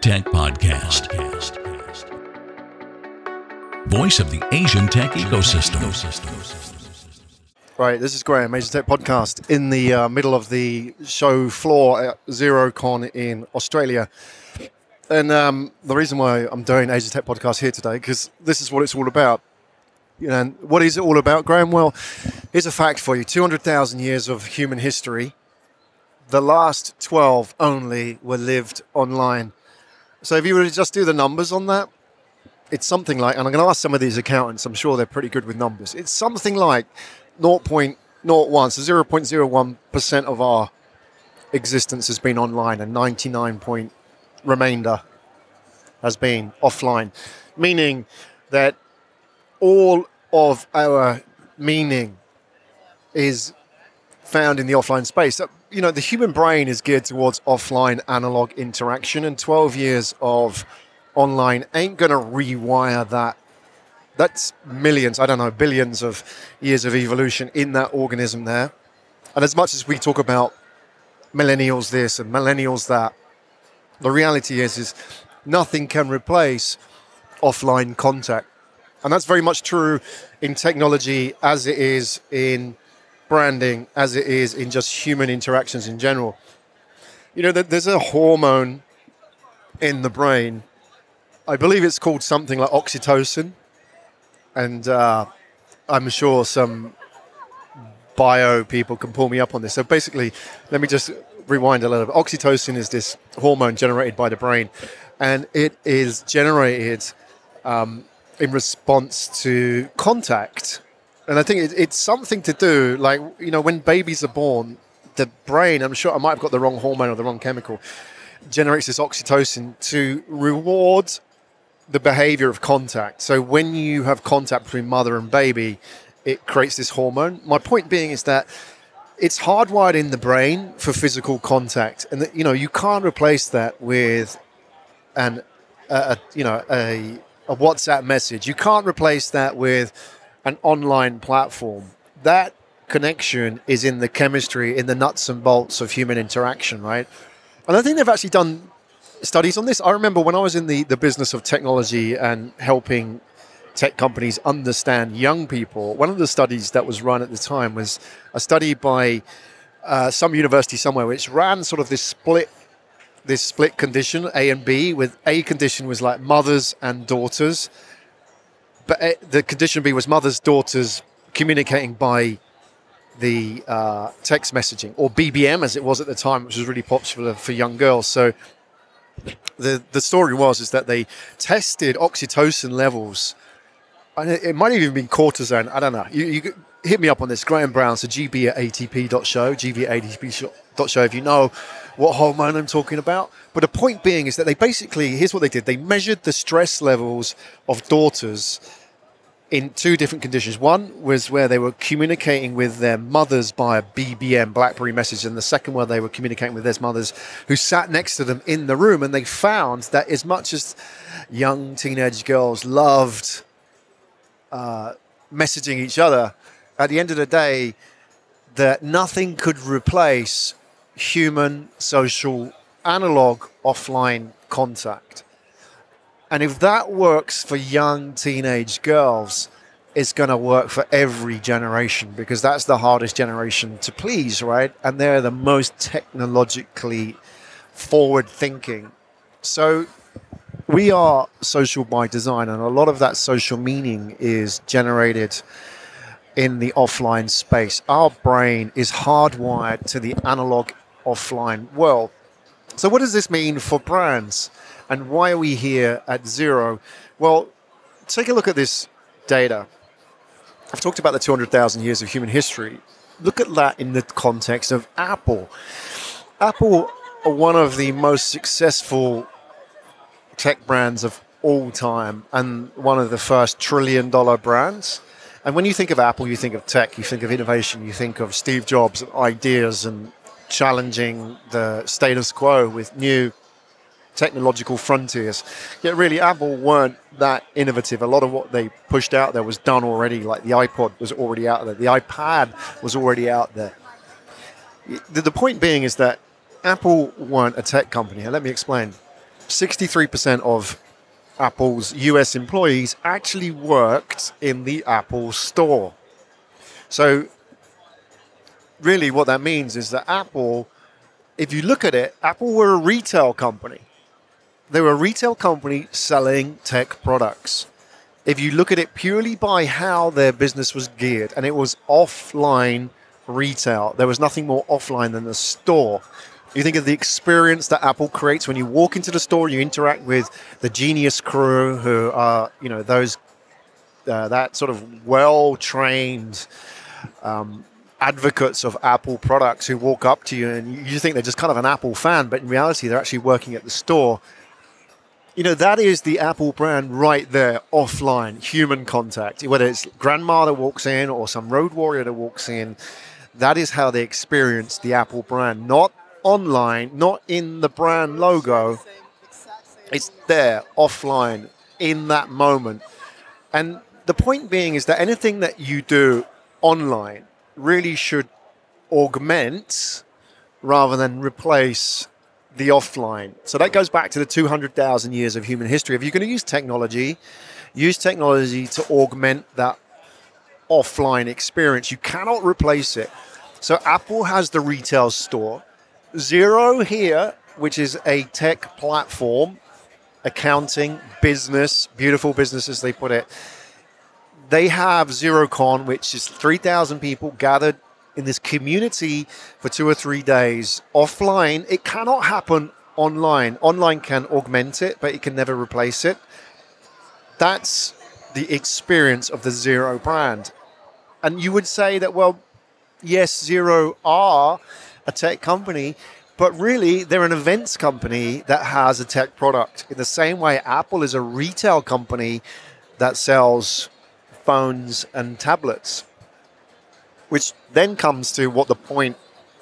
Tech Podcast. Voice of the Asian tech ecosystem. Right, this is Graham, Asian Tech Podcast, in the uh, middle of the show floor at Xerocon in Australia. And um, the reason why I'm doing Asian Tech Podcast here today, because this is what it's all about. You know, and what is it all about, Graham? Well, here's a fact for you 200,000 years of human history the last 12 only were lived online. So if you were to just do the numbers on that, it's something like, and I'm going to ask some of these accountants, I'm sure they're pretty good with numbers. It's something like 0.01, so 0.01% of our existence has been online, and 99 point remainder has been offline, meaning that all of our meaning is found in the offline space you know, the human brain is geared towards offline analog interaction, and 12 years of online ain't going to rewire that. That's millions, I don't know, billions of years of evolution in that organism there. And as much as we talk about millennials this and millennials that, the reality is, is nothing can replace offline contact. And that's very much true in technology as it is in branding as it is in just human interactions in general. You know, there's a hormone in the brain. I believe it's called something like oxytocin. And uh, I'm sure some bio people can pull me up on this. So basically, let me just rewind a little bit. Oxytocin is this hormone generated by the brain, and it is generated um, in response to contact and I think it, it's something to do, like, you know, when babies are born, the brain, I'm sure I might have got the wrong hormone or the wrong chemical, generates this oxytocin to reward the behavior of contact. So when you have contact between mother and baby, it creates this hormone. My point being is that it's hardwired in the brain for physical contact, and that, you know you can't replace that with an a, a you know a, a WhatsApp message. You can't replace that with an online platform, that connection is in the chemistry, in the nuts and bolts of human interaction, right? And I think they've actually done studies on this. I remember when I was in the, the business of technology and helping tech companies understand young people, one of the studies that was run at the time was a study by uh, some university somewhere which ran sort of this split this split condition A and B with A condition was like mothers and daughters but uh, the condition B was mothers, daughters communicating by the uh, text messaging or BBM as it was at the time, which was really popular for young girls. So the the story was is that they tested oxytocin levels, and it, it might have even been cortisone. I don't know. You, you hit me up on this, Graham Brown. So GB at ATP.show, GB at ATP.show. If you know what hormone I'm talking about. But the point being is that they basically, here's what they did: they measured the stress levels of daughters in two different conditions. One was where they were communicating with their mothers via BBM, BlackBerry message, and the second one they were communicating with their mothers who sat next to them in the room. And they found that as much as young teenage girls loved uh, messaging each other, at the end of the day, that nothing could replace human social analog offline contact. And if that works for young teenage girls, it's going to work for every generation because that's the hardest generation to please, right? And they're the most technologically forward thinking. So we are social by design, and a lot of that social meaning is generated in the offline space. Our brain is hardwired to the analog offline world. So, what does this mean for brands? And why are we here at Xero? Well, take a look at this data. I've talked about the 200,000 years of human history. Look at that in the context of Apple. Apple are one of the most successful tech brands of all time and one of the first trillion dollar brands. And when you think of Apple, you think of tech, you think of innovation, you think of Steve Jobs, ideas, and challenging the status quo with new technological frontiers. Yet really Apple weren't that innovative. A lot of what they pushed out there was done already, like the iPod was already out there, the iPad was already out there. The point being is that Apple weren't a tech company. let me explain. 63% of Apple's US employees actually worked in the Apple store. So, really, what that means is that Apple, if you look at it, Apple were a retail company. They were a retail company selling tech products. If you look at it purely by how their business was geared, and it was offline retail, there was nothing more offline than the store. You think of the experience that Apple creates when you walk into the store, you interact with the genius crew, who are you know those uh, that sort of well-trained um, advocates of Apple products who walk up to you and you think they're just kind of an Apple fan, but in reality they're actually working at the store. You know that is the Apple brand right there, offline, human contact. Whether it's grandma that walks in or some road warrior that walks in, that is how they experience the Apple brand, not online, not in the brand logo. It's there, offline, in that moment. And the point being is that anything that you do online really should augment rather than replace the offline. So that goes back to the 200,000 years of human history. If you're going to use technology, use technology to augment that offline experience. You cannot replace it. So Apple has the retail store. Xero here, which is a tech platform, accounting, business, beautiful business as they put it. They have XeroCon, which is 3,000 people gathered in this community for two or three days offline. It cannot happen online. Online can augment it, but it can never replace it. That's the experience of the Xero brand. And you would say that, well, yes, Xero are a tech company, but really they're an events company that has a tech product. In the same way, Apple is a retail company that sells phones and tablets, which then comes to what the point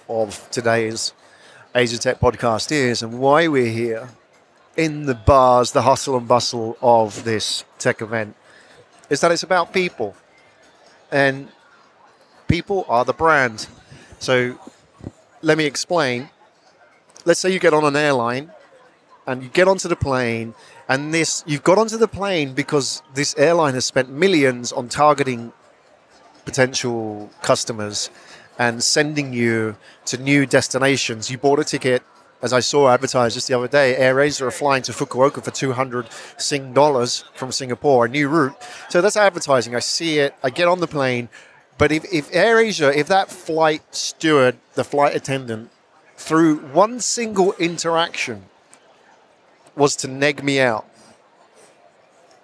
of today's Asia Tech podcast is and why we're here in the bars, the hustle and bustle of this tech event is that it's about people. And people are the brand. So let me explain. Let's say you get on an airline and you get onto the plane and this you've got onto the plane because this airline has spent millions on targeting potential customers and sending you to new destinations. You bought a ticket, as I saw advertised just the other day. AirAsia are flying to Fukuoka for 200 Sing dollars from Singapore, a new route. So that's advertising. I see it. I get on the plane. But if, if AirAsia, if that flight steward, the flight attendant, through one single interaction was to neg me out,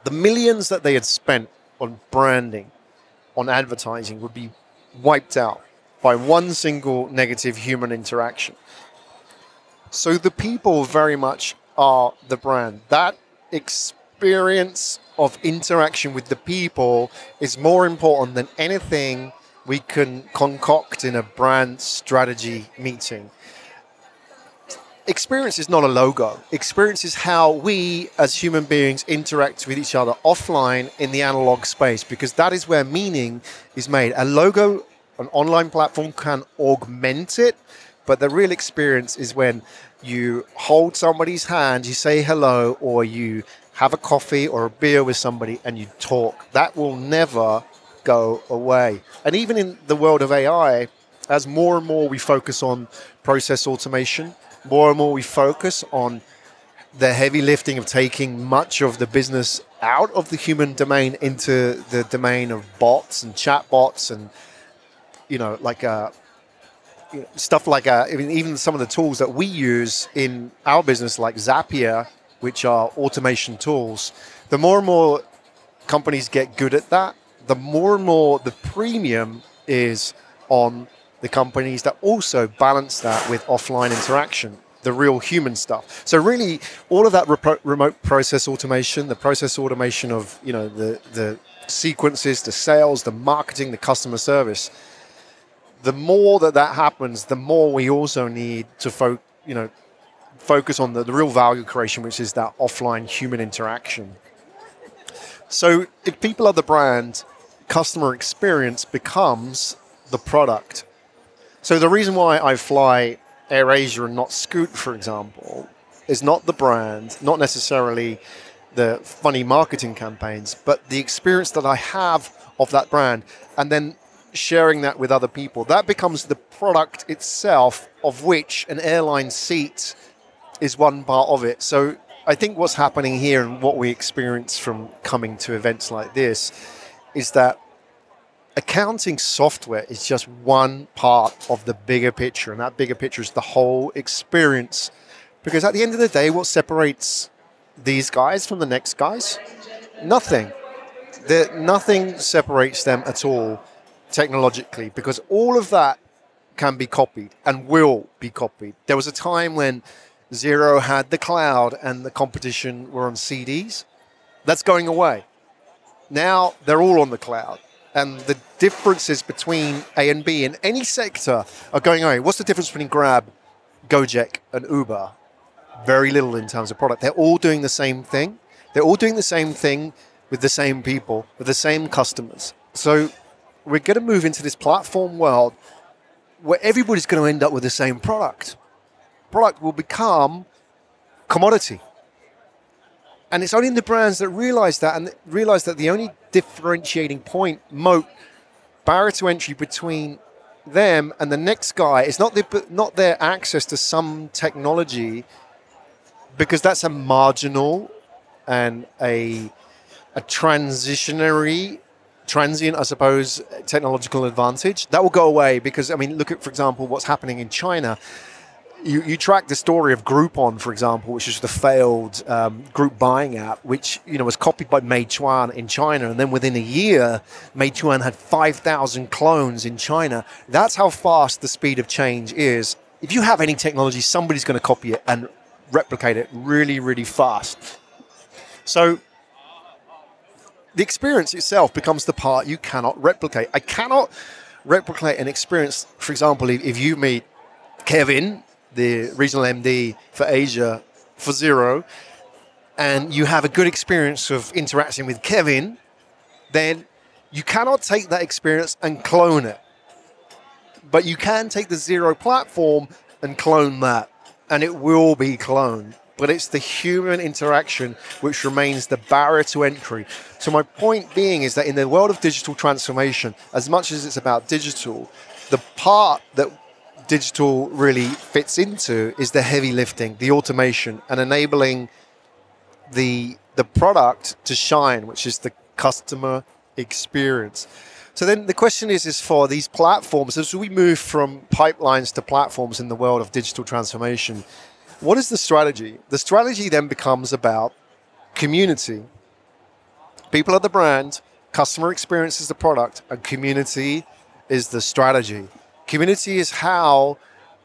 the millions that they had spent on branding, on advertising, would be wiped out by one single negative human interaction. So the people very much are the brand. That experience of interaction with the people is more important than anything we can concoct in a brand strategy meeting. Experience is not a logo. Experience is how we as human beings interact with each other offline in the analog space because that is where meaning is made. A logo, an online platform can augment it, but the real experience is when you hold somebody's hand, you say hello, or you have a coffee or a beer with somebody and you talk. That will never go away. And even in the world of AI, as more and more we focus on process automation, more and more we focus on the heavy lifting of taking much of the business out of the human domain into the domain of bots and chatbots and you know like uh, you know, stuff like uh, even, even some of the tools that we use in our business like Zapier which are automation tools, the more and more companies get good at that, the more and more the premium is on the companies that also balance that with offline interaction, the real human stuff. So really, all of that rep- remote process automation, the process automation of you know the the sequences, the sales, the marketing, the customer service. The more that that happens, the more we also need to fo- you know focus on the, the real value creation, which is that offline human interaction. So if people are the brand, customer experience becomes the product. So the reason why I fly AirAsia and not Scoot, for example, is not the brand, not necessarily the funny marketing campaigns, but the experience that I have of that brand, and then sharing that with other people. That becomes the product itself, of which an airline seat is one part of it. So I think what's happening here and what we experience from coming to events like this is that accounting software is just one part of the bigger picture, and that bigger picture is the whole experience. Because at the end of the day, what separates these guys from the next guys? Nothing. The, nothing separates them at all technologically because all of that can be copied and will be copied. There was a time when Xero had the cloud and the competition were on CDs. That's going away. Now they're all on the cloud. And the differences between A and B in any sector are going away. What's the difference between Grab, Gojek, and Uber? Very little in terms of product. They're all doing the same thing. They're all doing the same thing with the same people, with the same customers. So we're going to move into this platform world where everybody's going to end up with the same product. Product will become commodity. And it's only the brands that realize that and realize that the only differentiating point, moat, barrier to entry between them and the next guy is not the, not their access to some technology because that's a marginal and a a transitionary transient, I suppose, technological advantage. That will go away because, I mean, look at, for example, what's happening in China. You, you track the story of Groupon, for example, which is the failed um, group buying app, which you know was copied by Meituan in China, and then within a year, Meituan had five thousand clones in China. That's how fast the speed of change is. If you have any technology, somebody's going to copy it and replicate it really, really fast. So the experience itself becomes the part you cannot replicate. I cannot replicate an experience, for example, if, if you meet Kevin, the regional MD for Asia for Xero, and you have a good experience of interacting with Kevin, then you cannot take that experience and clone it. But you can take the Xero platform and clone that, and it will be cloned but it's the human interaction which remains the barrier to entry. So, my point being is that in the world of digital transformation, as much as it's about digital, the part that digital really fits into is the heavy lifting, the automation, and enabling the the product to shine, which is the customer experience. So then the question is, is for these platforms, as we move from pipelines to platforms in the world of digital transformation, what is the strategy? The strategy then becomes about community. People are the brand, customer experience is the product, and community is the strategy. Community is how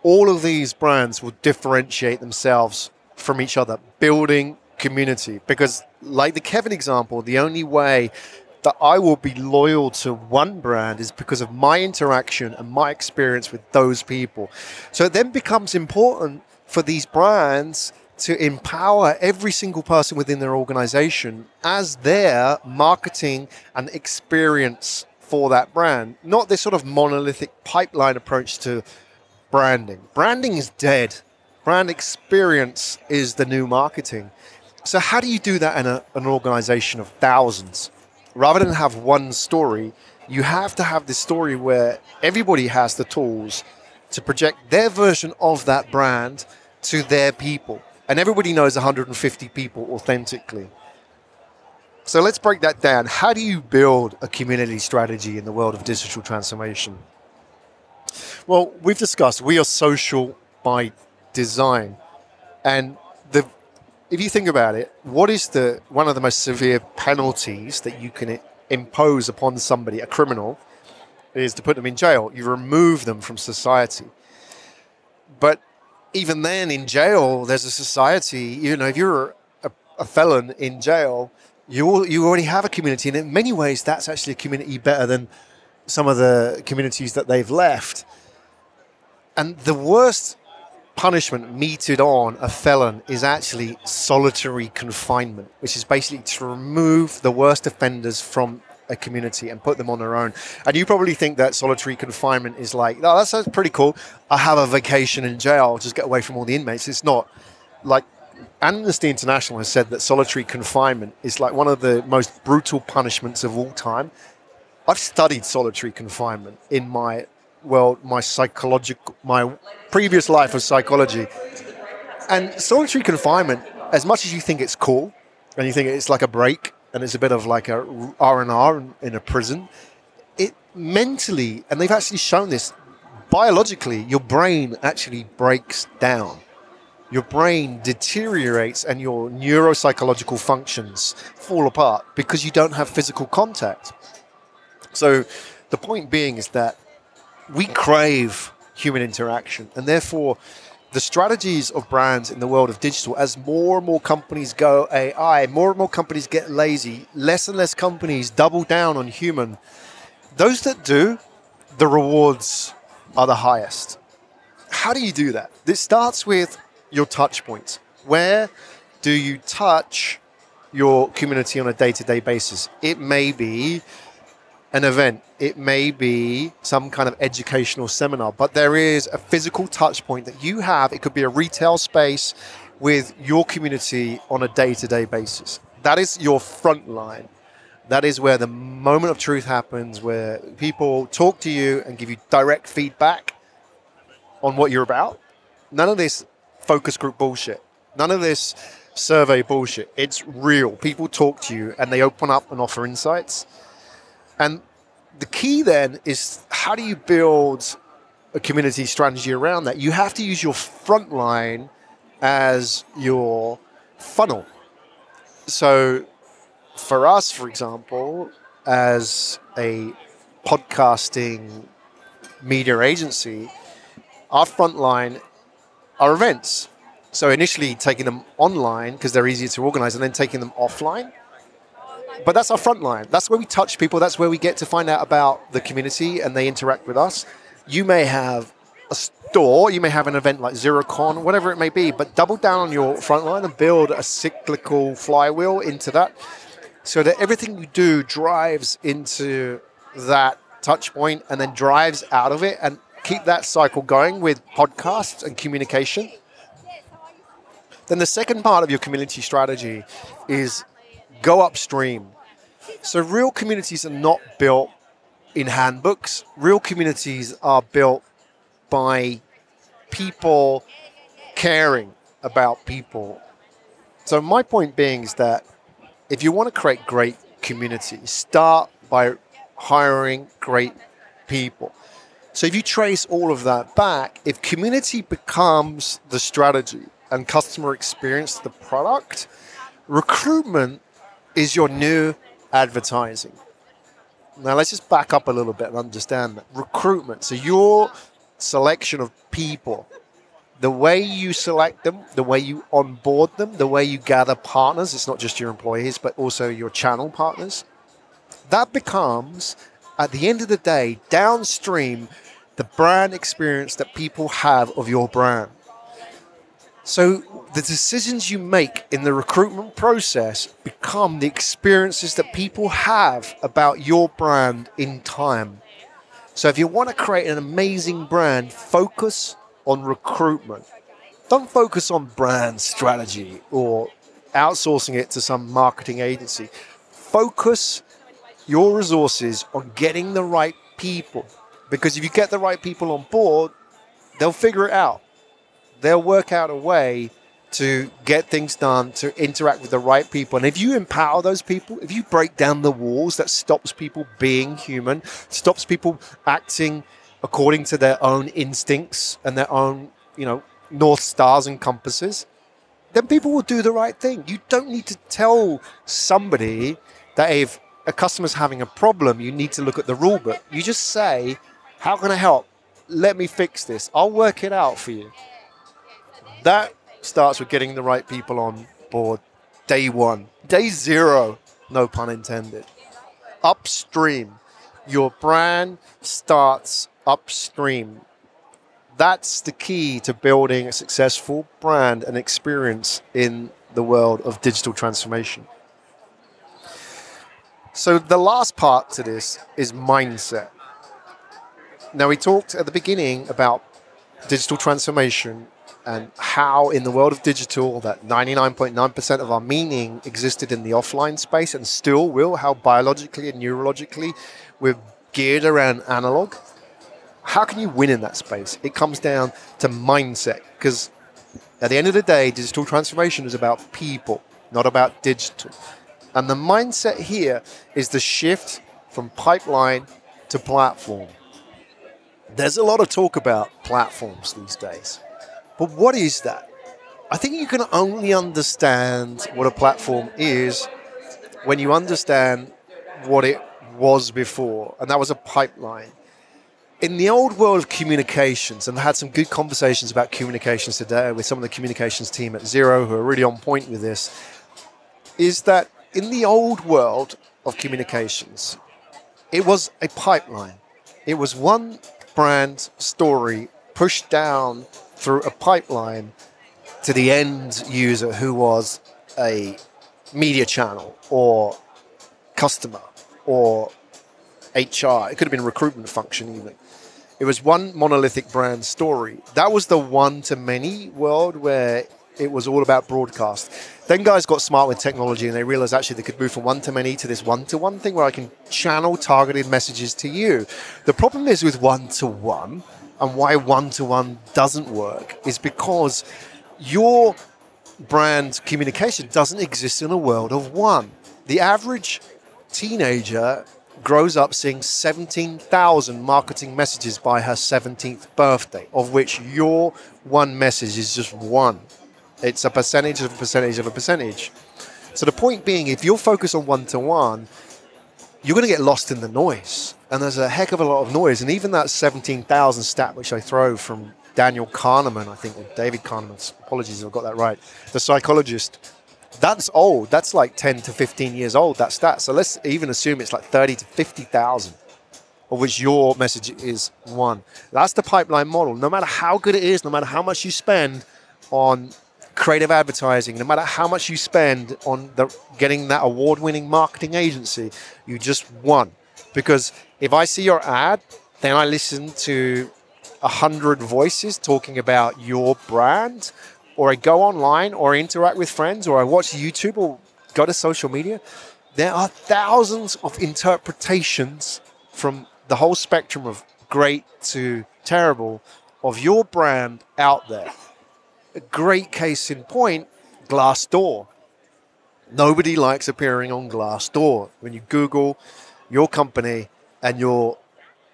all of these brands will differentiate themselves from each other, building community. Because, like the Kevin example, the only way that I will be loyal to one brand is because of my interaction and my experience with those people. So it then becomes important for these brands to empower every single person within their organization as their marketing and experience for that brand, not this sort of monolithic pipeline approach to branding. Branding is dead. Brand experience is the new marketing. So, how do you do that in a, an organization of thousands? Rather than have one story, you have to have this story where everybody has the tools to project their version of that brand to their people. And everybody knows 150 people authentically. So let's break that down. How do you build a community strategy in the world of digital transformation? Well, we've discussed we are social by design. And the if you think about it, what is the one of the most severe penalties that you can impose upon somebody, a criminal, is to put them in jail. You remove them from society. But even then in jail, there's a society. You know, if you're a, a felon in jail, you you already have a community, and in many ways, that's actually a community better than some of the communities that they've left. And the worst punishment meted on a felon is actually solitary confinement, which is basically to remove the worst offenders from a community and put them on their own. And you probably think that solitary confinement is like, oh, that sounds pretty cool. I have a vacation in jail, I'll just get away from all the inmates. It's not like Amnesty International has said that solitary confinement is like one of the most brutal punishments of all time. I've studied solitary confinement in my well, my psychological, my previous life of psychology, and solitary confinement. As much as you think it's cool, and you think it's like a break, and it's a bit of like a R and R in a prison, it mentally, and they've actually shown this biologically, your brain actually breaks down your brain deteriorates and your neuropsychological functions fall apart because you don't have physical contact. So, the point being is that we crave human interaction, and therefore, the strategies of brands in the world of digital, as more and more companies go AI, more and more companies get lazy, less and less companies double down on human. Those that do, the rewards are the highest. How do you do that? This starts with your touch points. Where do you touch your community on a day to day basis? It may be an event, it may be some kind of educational seminar, but there is a physical touch point that you have. It could be a retail space with your community on a day to day basis. That is your front line. That is where the moment of truth happens, where people talk to you and give you direct feedback on what you're about. None of this focus group bullshit. None of this survey bullshit. It's real. People talk to you and they open up and offer insights. And the key then is how do you build a community strategy around that? You have to use your front line as your funnel. So for us, for example, as a podcasting media agency, our front line are events. So initially taking them online because they're easier to organize and then taking them offline. But that's our front line. That's where we touch people. That's where we get to find out about the community and they interact with us. You may have a store, you may have an event like Xerocon, whatever it may be, but double down on your front line and build a cyclical flywheel into that so that everything you do drives into that touch point and then drives out of it and keep that cycle going with podcasts and communication. Then the second part of your community strategy is go upstream. So real communities are not built in handbooks. Real communities are built by people caring about people. So my point being is that if you want to create great communities, start by hiring great people. So if you trace all of that back, if community becomes the strategy and customer experience the product, recruitment is your new advertising. Now let's just back up a little bit and understand that. Recruitment, so your selection of people, the way you select them, the way you onboard them, the way you gather partners, it's not just your employees, but also your channel partners, that becomes at the end of the day, downstream, the brand experience that people have of your brand. So the decisions you make in the recruitment process become the experiences that people have about your brand in time. So if you want to create an amazing brand, focus on recruitment. Don't focus on brand strategy or outsourcing it to some marketing agency. Focus your resources on getting the right people. Because if you get the right people on board, they'll figure it out. They'll work out a way to get things done, to interact with the right people. And if you empower those people, if you break down the walls that stops people being human, stops people acting according to their own instincts and their own, you know, north stars and compasses, then people will do the right thing. You don't need to tell somebody that if a customer's having a problem, you need to look at the rule book. You just say, How can I help? Let me fix this. I'll work it out for you. That starts with getting the right people on board day one. Day zero, no pun intended. Upstream. Your brand starts upstream. That's the key to building a successful brand and experience in the world of digital transformation. So the last part to this is mindset. Now we talked at the beginning about digital transformation and how in the world of digital that 99.9% of our meaning existed in the offline space and still will how biologically and neurologically we're geared around analog. How can you win in that space? It comes down to mindset because at the end of the day digital transformation is about people not about digital and the mindset here is the shift from pipeline to platform there's a lot of talk about platforms these days but what is that? I think you can only understand what a platform is when you understand what it was before, and that was a pipeline. In the old world of communications, and I had some good conversations about communications today with some of the communications team at Xero who are really on point with this, is that in the old world of communications, it was a pipeline. It was one brand story pushed down through a pipeline to the end user who was a media channel or customer or HR. It could have been recruitment function even. It was one monolithic brand story. That was the one to many world where it was all about broadcast. Then guys got smart with technology and they realized actually they could move from one to many to this one to one thing where I can channel targeted messages to you. The problem is with one to one and why one to one doesn't work is because your brand communication doesn't exist in a world of one. The average teenager grows up seeing 17,000 marketing messages by her 17th birthday, of which your one message is just one. It's a percentage of a percentage of a percentage. So the point being, if you're focused on one to one, you're going to get lost in the noise and there's a heck of a lot of noise. And even that 17,000 stat, which I throw from Daniel Kahneman, I think, or David Kahneman, apologies if I got that right, the psychologist, that's old. That's like 10 to 15 years old, that stat. So let's even assume it's like 30 to 50,000, of which your message is one. That's the pipeline model. No matter how good it is, no matter how much you spend on creative advertising, no matter how much you spend on the, getting that award winning marketing agency, you just won. Because if I see your ad, then I listen to a hundred voices talking about your brand, or I go online or interact with friends, or I watch YouTube or go to social media. There are thousands of interpretations from the whole spectrum of great to terrible of your brand out there. A great case in point, Glassdoor. Nobody likes appearing on Glassdoor. When you Google your company, and your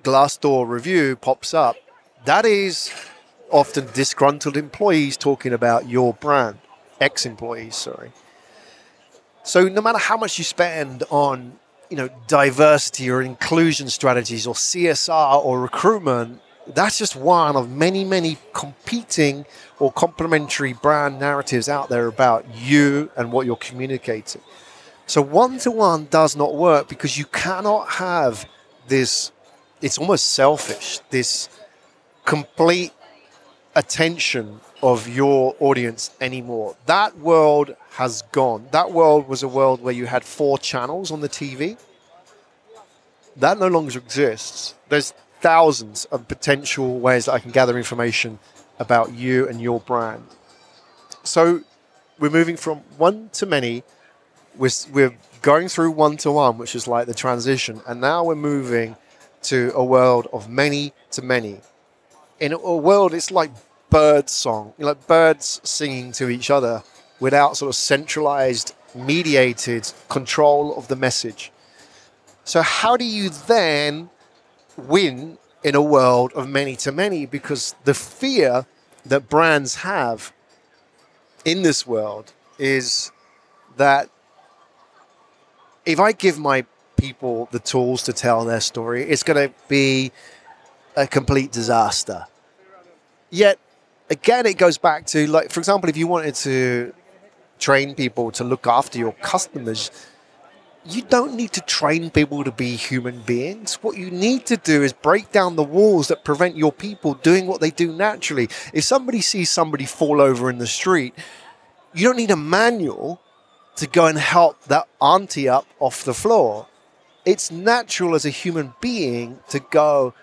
Glassdoor review pops up, that is often disgruntled employees talking about your brand, ex employees, sorry. So no matter how much you spend on you know diversity or inclusion strategies or CSR or recruitment, that's just one of many, many competing or complementary brand narratives out there about you and what you're communicating. So one to one does not work because you cannot have this it's almost selfish this complete attention of your audience anymore. That world has gone. That world was a world where you had four channels on the tv that no longer exists. There's thousands of potential ways that i can gather information about you and your brand so we're moving from one to many we're, we're going through one to one, which is like the transition, and now we're moving to a world of many to many. In a world, it's like bird song, like birds singing to each other without sort of centralized, mediated control of the message. So, how do you then win in a world of many to many? Because the fear that brands have in this world is that if I give my people the tools to tell their story, it's going to be a complete disaster. Yet, again, it goes back to like, for example, if you wanted to train people to look after your customers, you don't need to train people to be human beings. What you need to do is break down the walls that prevent your people doing what they do naturally. If somebody sees somebody fall over in the street, you don't need a manual to go and help that auntie up off the floor. It's natural as a human being to go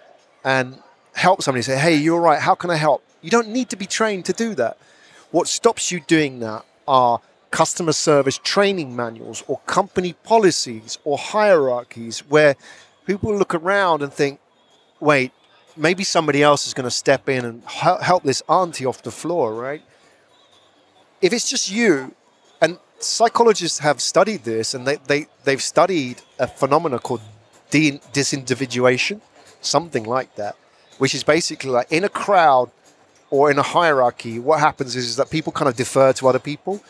and help somebody say, Hey, you're right. How can I help? You don't need to be trained to do that. What stops you doing that are customer service training manuals or company policies or hierarchies where people look around and think, wait, maybe somebody else is going to step in and help this auntie off the floor, right? If it's just you, and psychologists have studied this and they, they, they've studied a phenomenon called de- disindividuation, something like that, which is basically like in a crowd or in a hierarchy, what happens is, is that people kind of defer to other people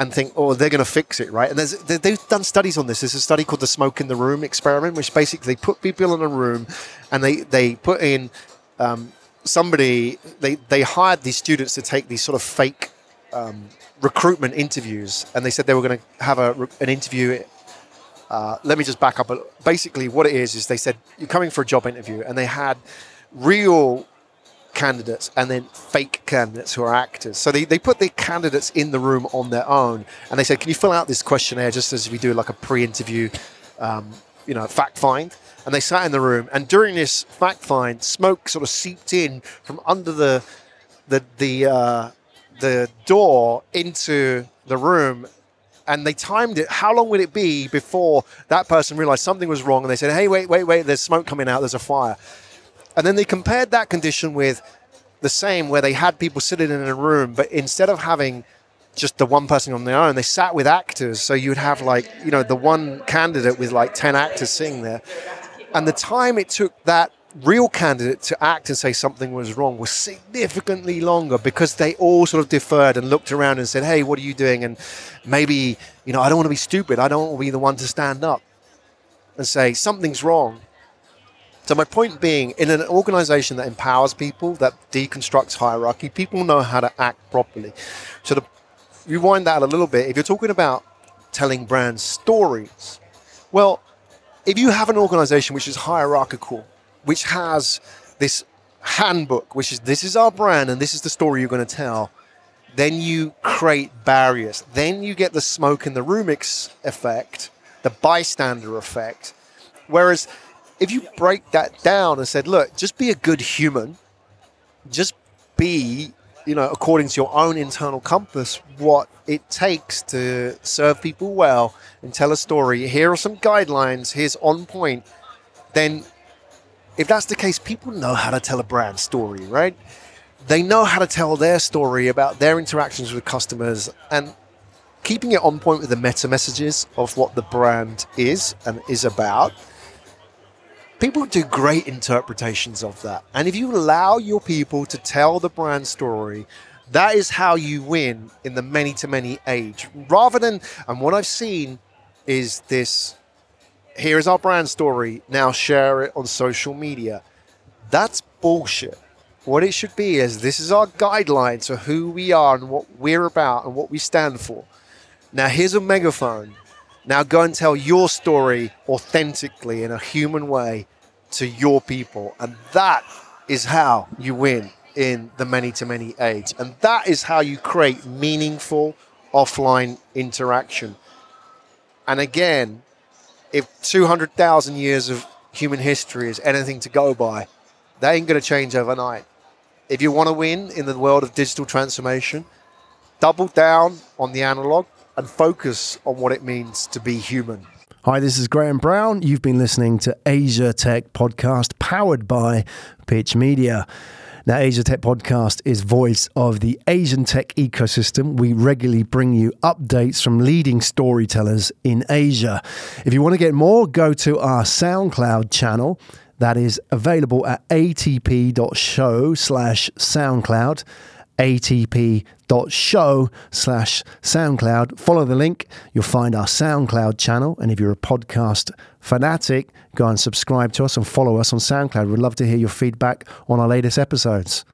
and think, oh, they're going to fix it, right? And there's, they've done studies on this. There's a study called the smoke in the room experiment, which basically they put people in a room and they, they put in um, somebody, they, they hired these students to take these sort of fake um, recruitment interviews. And they said they were going to have a, an interview. Uh, let me just back up. Basically, what it is, is they said, you're coming for a job interview. And they had real candidates and then fake candidates who are actors. So they, they put the candidates in the room on their own and they said, Can you fill out this questionnaire just as if we do like a pre interview, um, you know, fact find? And they sat in the room and during this fact find, smoke sort of seeped in from under the the the uh, the door into the room and they timed it. How long would it be before that person realized something was wrong? And they said, "Hey, wait, wait, wait! There's smoke coming out. There's a fire." And then they compared that condition with the same, where they had people sitting in a room, but instead of having just the one person on their own, they sat with actors. So you'd have like, you know, the one candidate with like 10 actors sitting there. And the time it took that real candidate to act and say something was wrong was significantly longer because they all sort of deferred and looked around and said, hey, what are you doing? And maybe, you know, I don't want to be stupid. I don't want to be the one to stand up and say, something's wrong. So my point being, in an organization that empowers people, that deconstructs hierarchy, people know how to act properly. So to rewind that a little bit, if you're talking about telling brand stories, well, if you have an organization which is hierarchical, which has this handbook, which is this is our brand and this is the story you're going to tell, then you create barriers. Then you get the smoke in the room effect, the bystander effect. Whereas if you break that down and said, look, just be a good human, just be, you know, according to your own internal compass, what it takes to serve people well and tell a story. Here are some guidelines, here's on point. Then, if that's the case, people know how to tell a brand story, right? They know how to tell their story about their interactions with customers and keeping it on point with the meta messages of what the brand is and is about people do great interpretations of that. And if you allow your people to tell the brand story, that is how you win in the many to many age. Rather than, and what I've seen is this here is our brand story, now share it on social media. That's bullshit. What it should be is this is our guidelines for who we are and what we're about and what we stand for. Now, here's a megaphone. Now go and tell your story authentically in a human way to your people. And that is how you win in the many to many age. And that is how you create meaningful offline interaction. And again, if 200,000 years of human history is anything to go by, that ain't going to change overnight. If you want to win in the world of digital transformation, double down on the analog and focus on what it means to be human. Hi, this is Graham Brown. You've been listening to Asia Tech Podcast powered by Pitch Media. Now, Asia Tech Podcast is voice of the Asian tech ecosystem. We regularly bring you updates from leading storytellers in Asia. If you want to get more, go to our SoundCloud channel. That is available at atp.show slash SoundCloud atp.show slash SoundCloud. Follow the link. You'll find our SoundCloud channel. And if you're a podcast fanatic, go and subscribe to us and follow us on SoundCloud. We'd love to hear your feedback on our latest episodes.